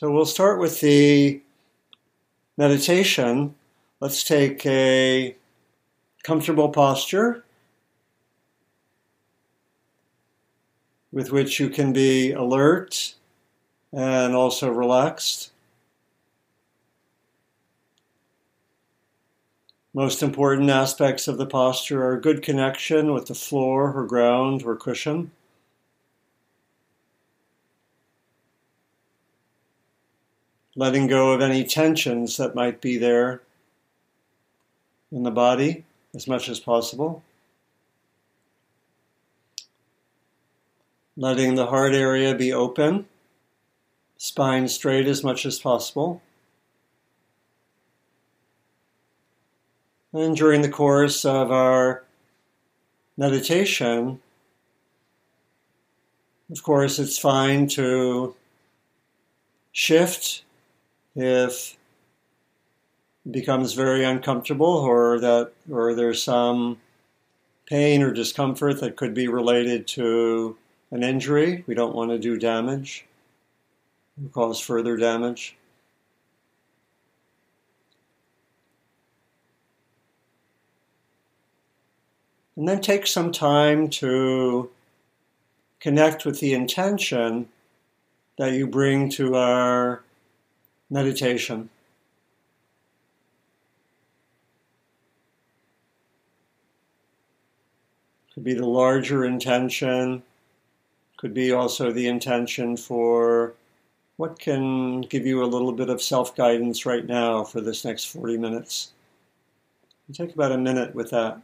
So we'll start with the meditation. Let's take a comfortable posture with which you can be alert and also relaxed. Most important aspects of the posture are good connection with the floor or ground or cushion. Letting go of any tensions that might be there in the body as much as possible. Letting the heart area be open, spine straight as much as possible. And during the course of our meditation, of course, it's fine to shift if it becomes very uncomfortable or that or there's some pain or discomfort that could be related to an injury. We don't want to do damage, cause further damage. And then take some time to connect with the intention that you bring to our meditation. Could be the larger intention, could be also the intention for what can give you a little bit of self guidance right now for this next 40 minutes. take about a minute with that.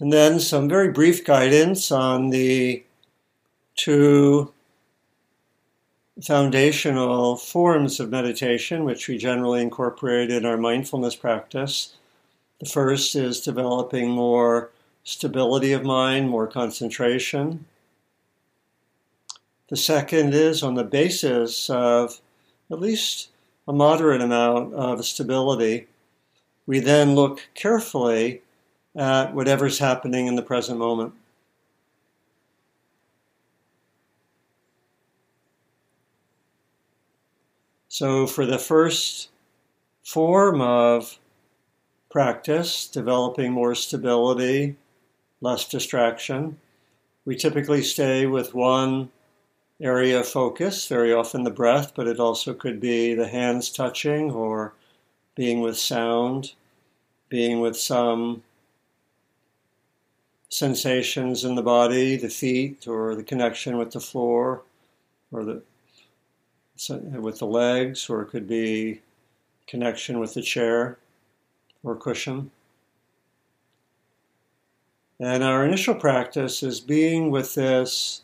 And then some very brief guidance on the two foundational forms of meditation, which we generally incorporate in our mindfulness practice. The first is developing more stability of mind, more concentration. The second is on the basis of at least a moderate amount of stability. We then look carefully at whatever's happening in the present moment. So, for the first form of practice, developing more stability, less distraction, we typically stay with one area of focus, very often the breath, but it also could be the hands touching or being with sound, being with some sensations in the body, the feet, or the connection with the floor, or the with the legs, or it could be connection with the chair or cushion. And our initial practice is being with this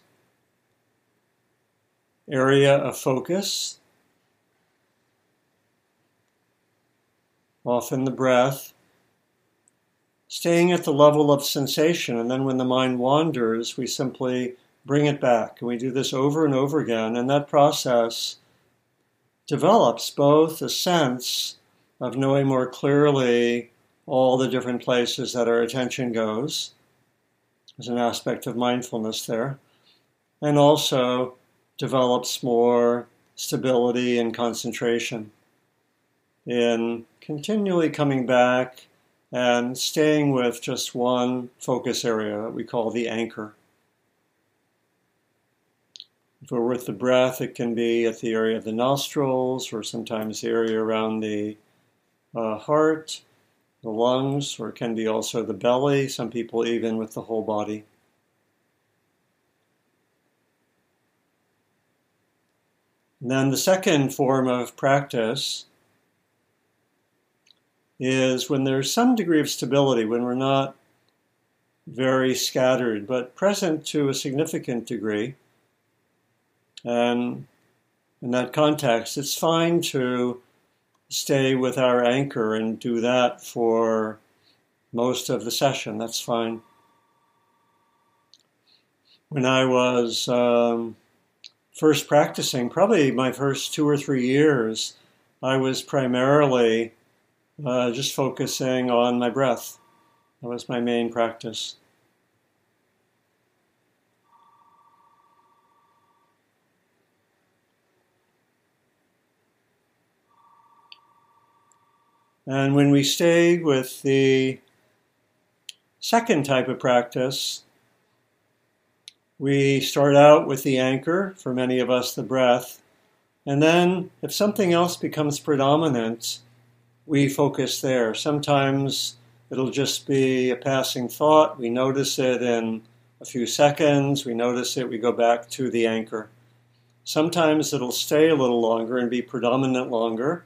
area of focus, often the breath, staying at the level of sensation. And then when the mind wanders, we simply bring it back. And we do this over and over again. And that process develops both a sense of knowing more clearly all the different places that our attention goes. There's an aspect of mindfulness there. And also develops more stability and concentration in continually coming back and staying with just one focus area that we call the anchor. If we're with the breath, it can be at the area of the nostrils or sometimes the area around the uh, heart, the lungs, or it can be also the belly, some people even with the whole body. And then the second form of practice is when there's some degree of stability, when we're not very scattered, but present to a significant degree. And in that context, it's fine to stay with our anchor and do that for most of the session. That's fine. When I was um, first practicing, probably my first two or three years, I was primarily uh, just focusing on my breath. That was my main practice. And when we stay with the second type of practice, we start out with the anchor, for many of us, the breath. And then, if something else becomes predominant, we focus there. Sometimes it'll just be a passing thought. We notice it in a few seconds. We notice it, we go back to the anchor. Sometimes it'll stay a little longer and be predominant longer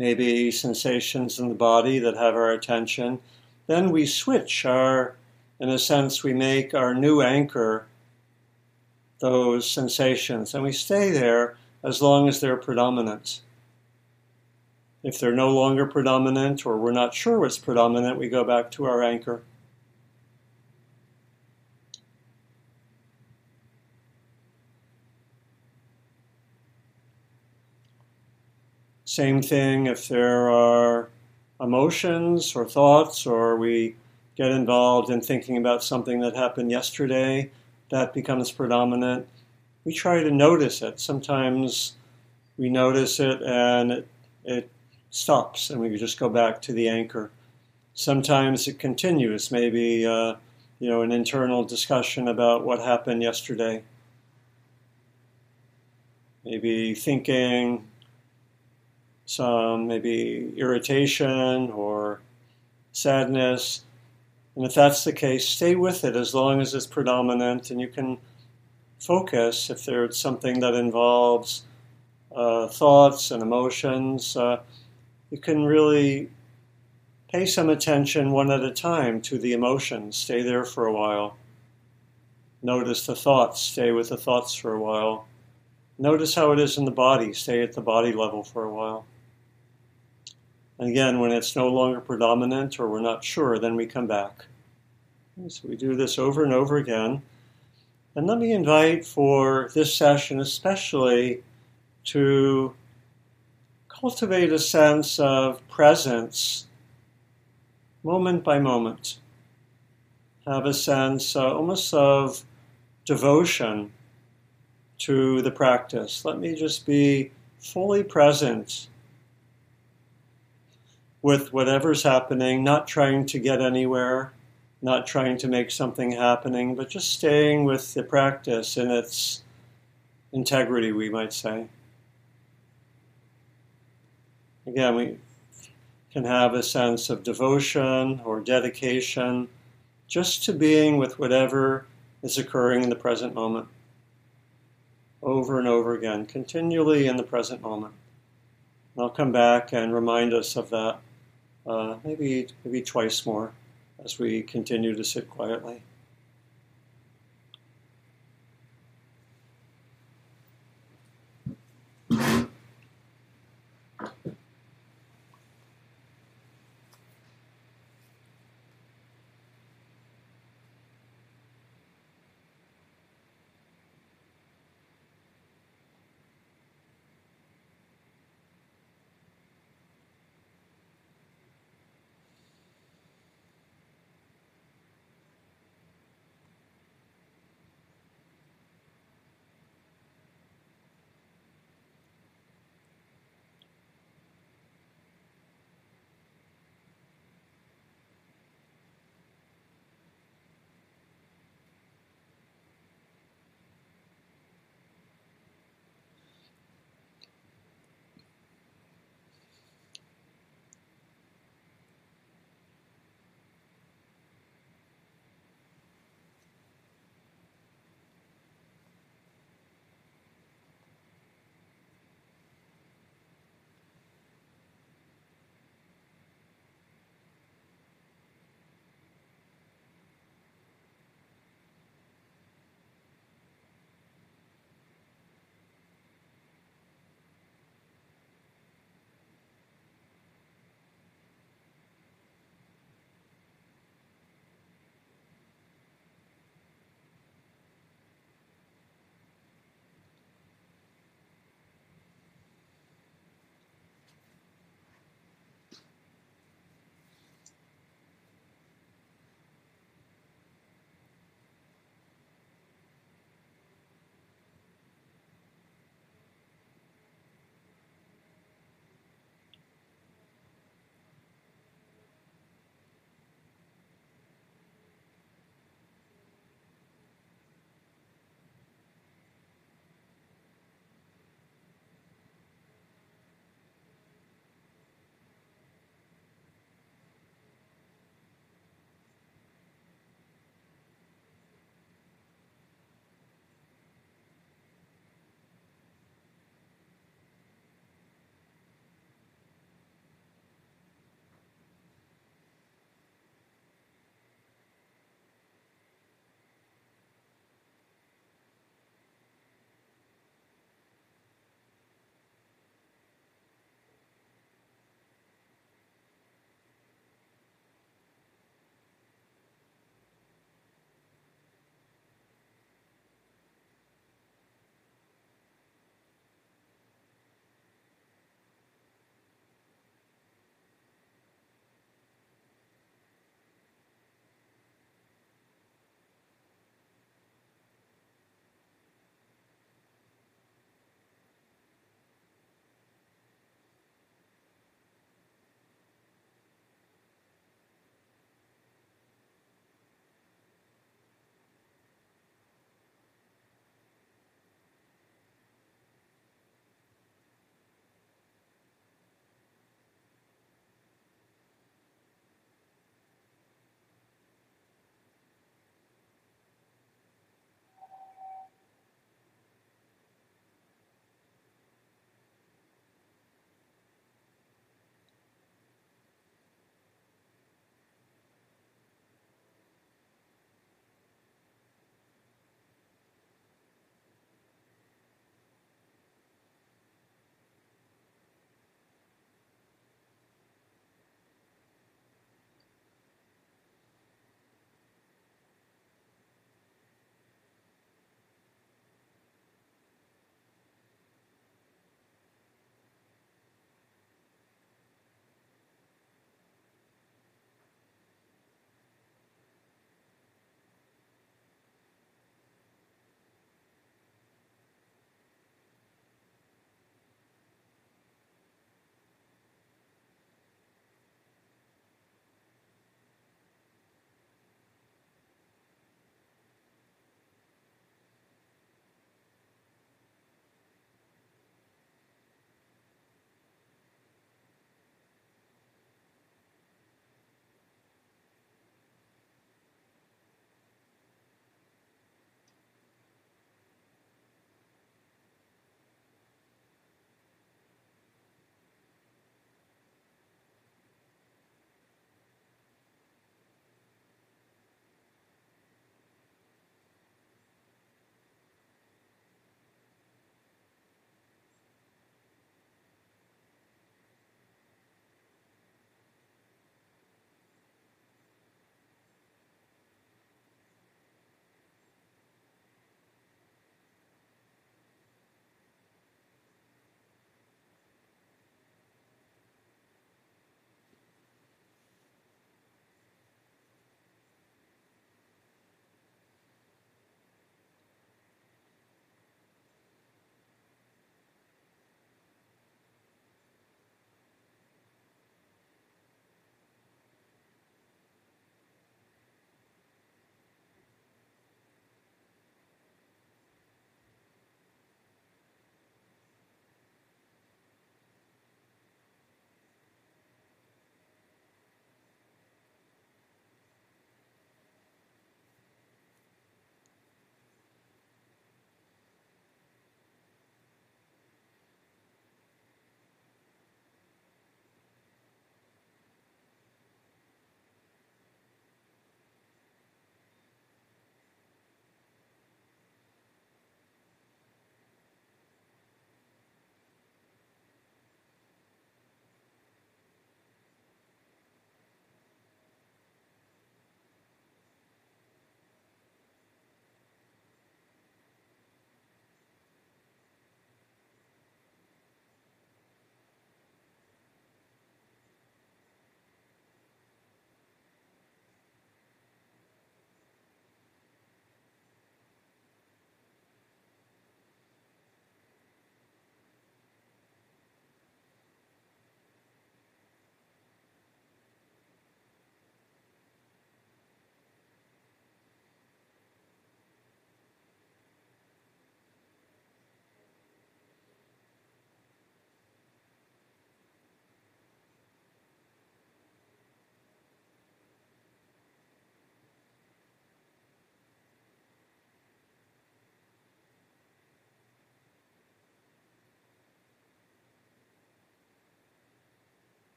maybe sensations in the body that have our attention. Then we switch our, in a sense, we make our new anchor those sensations, and we stay there as long as they're predominant. If they're no longer predominant or we're not sure what's predominant, we go back to our anchor. Same thing if there are emotions or thoughts, or we get involved in thinking about something that happened yesterday, that becomes predominant. We try to notice it. Sometimes we notice it and it, it stops, and we just go back to the anchor. Sometimes it continues, maybe uh, you know an internal discussion about what happened yesterday. Maybe thinking some maybe irritation or sadness. And if that's the case, stay with it as long as it's predominant and you can focus if there's something that involves uh, thoughts and emotions. Uh, you can really pay some attention one at a time to the emotions. Stay there for a while. Notice the thoughts. Stay with the thoughts for a while. Notice how it is in the body. Stay at the body level for a while. And again, when it's no longer predominant or we're not sure, then we come back. So we do this over and over again. And let me invite for this session, especially, to cultivate a sense of presence moment by moment. Have a sense uh, almost of devotion to the practice. Let me just be fully present with whatever's happening, not trying to get anywhere, not trying to make something happening, but just staying with the practice in its integrity, we might say. Again, we can have a sense of devotion or dedication just to being with whatever is occurring in the present moment. Over and over again, continually in the present moment. I'll come back and remind us of that uh, maybe maybe twice more as we continue to sit quietly.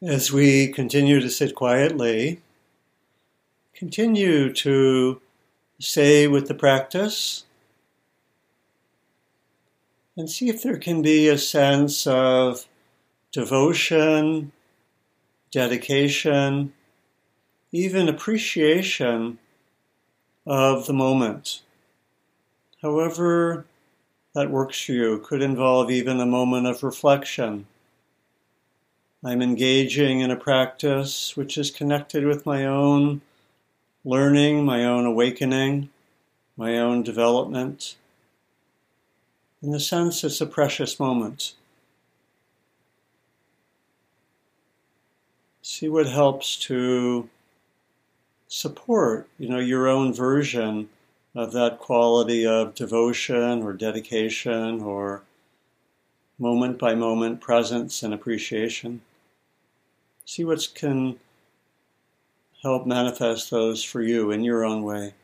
As we continue to sit quietly, continue to stay with the practice and see if there can be a sense of devotion, dedication, even appreciation of the moment. However, that works for you could involve even a moment of reflection I'm engaging in a practice which is connected with my own learning, my own awakening, my own development. In the sense, it's a precious moment. See what helps to support, you know, your own version of that quality of devotion or dedication or moment by moment presence and appreciation. See what can help manifest those for you in your own way.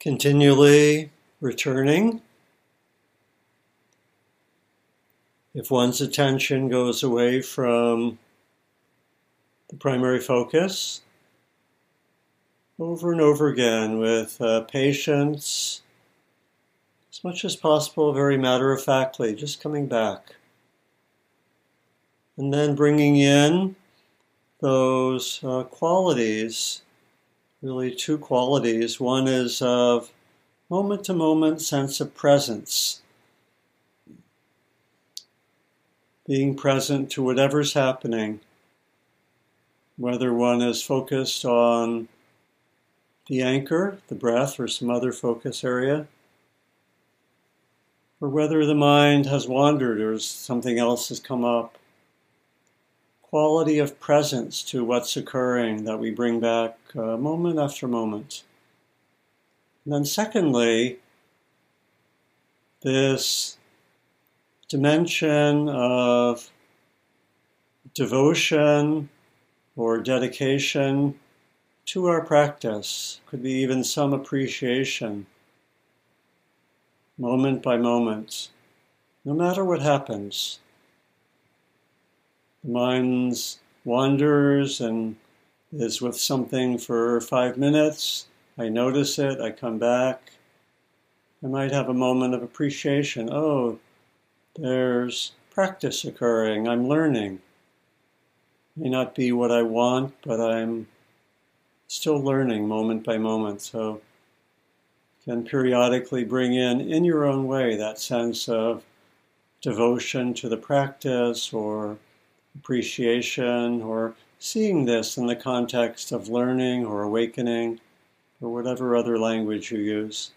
Continually returning. If one's attention goes away from the primary focus, over and over again with uh, patience, as much as possible, very matter of factly, just coming back. And then bringing in those uh, qualities, really two qualities. One is of moment to moment sense of presence, being present to whatever's happening, whether one is focused on the anchor, the breath, or some other focus area, or whether the mind has wandered or something else has come up quality of presence to what's occurring that we bring back uh, moment after moment. And then, secondly, this dimension of devotion or dedication to our practice, could be even some appreciation, moment by moment, no matter what happens. The mind wanders and is with something for five minutes. I notice it, I come back. I might have a moment of appreciation. Oh, there's practice occurring. I'm learning. May not be what I want, but I'm still learning moment by moment. So can periodically bring in, in your own way, that sense of devotion to the practice or appreciation or seeing this in the context of learning or awakening or whatever other language you use.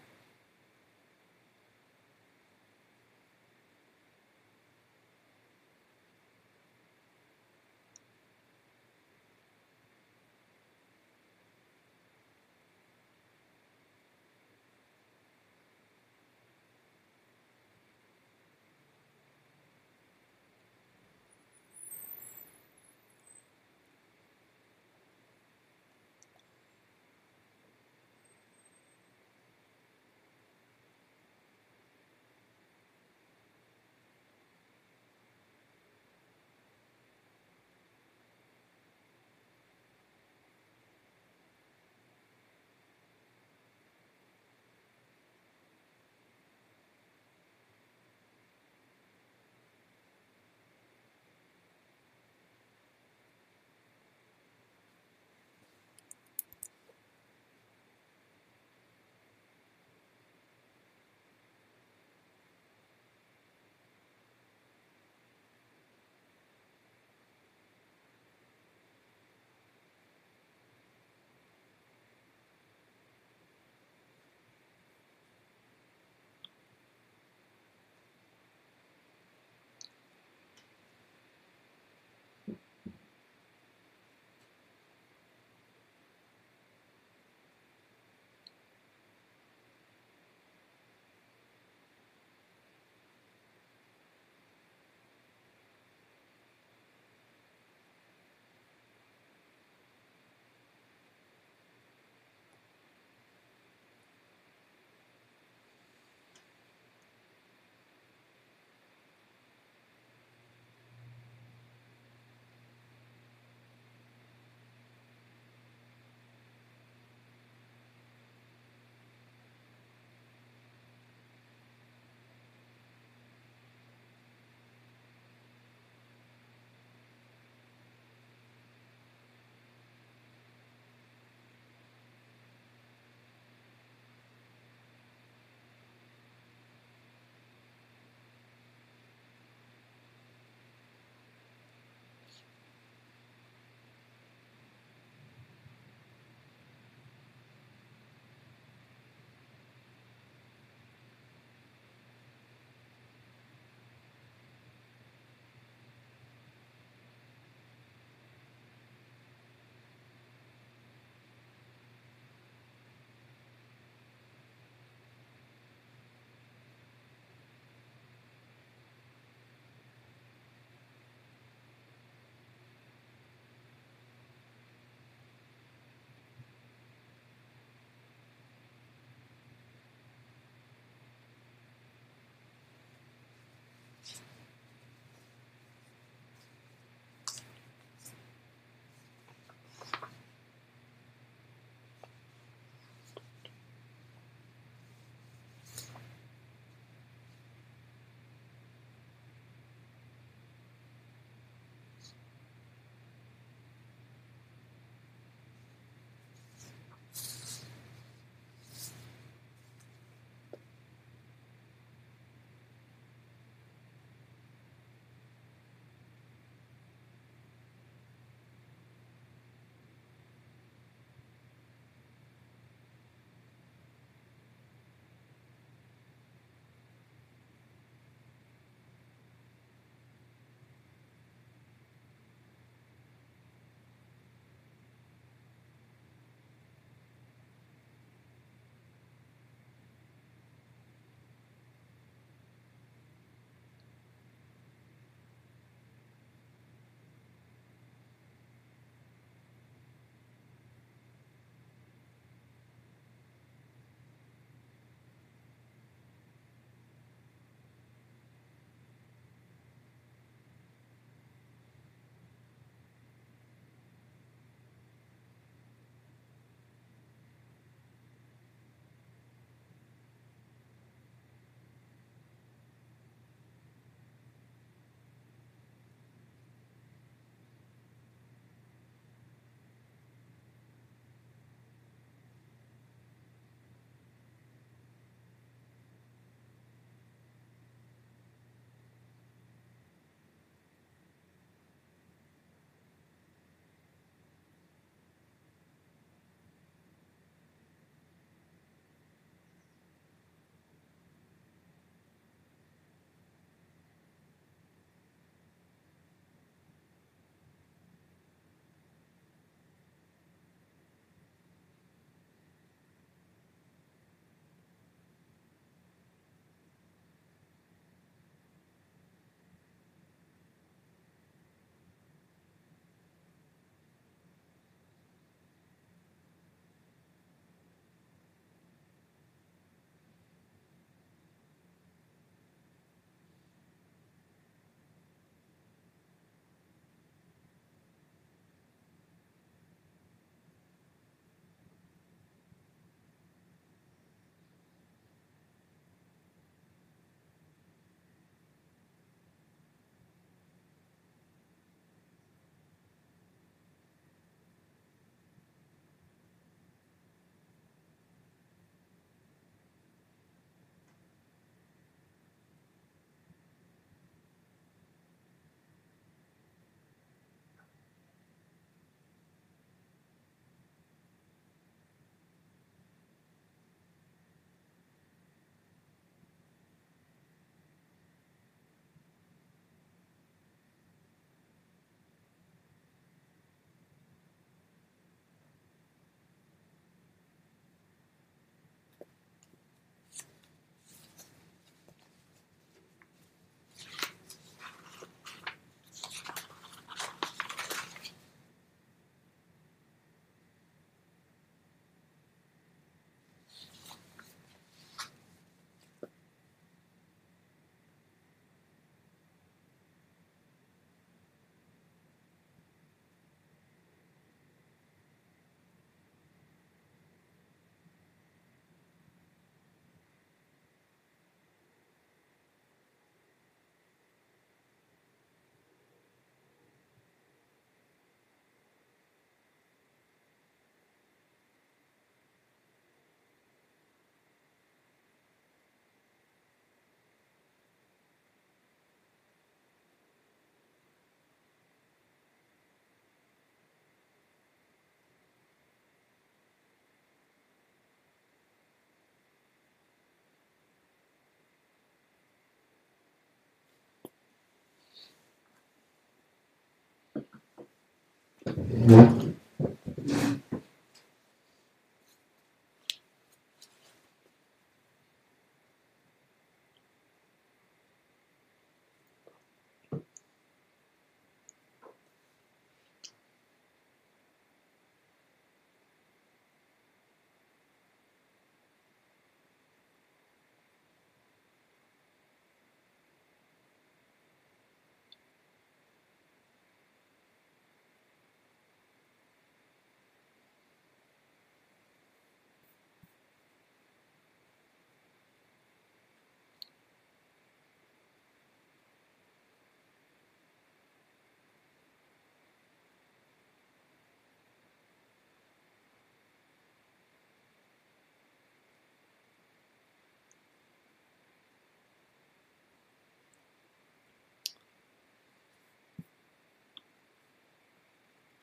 Né?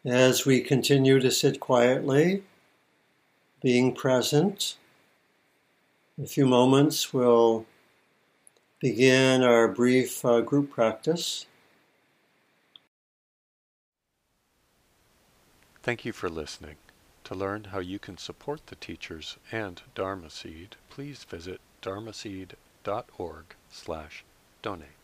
As we continue to sit quietly, being present, a few moments we'll begin our brief uh, group practice. Thank you for listening. To learn how you can support the teachers and Dharma Seed, please visit dharmaseed.org slash donate.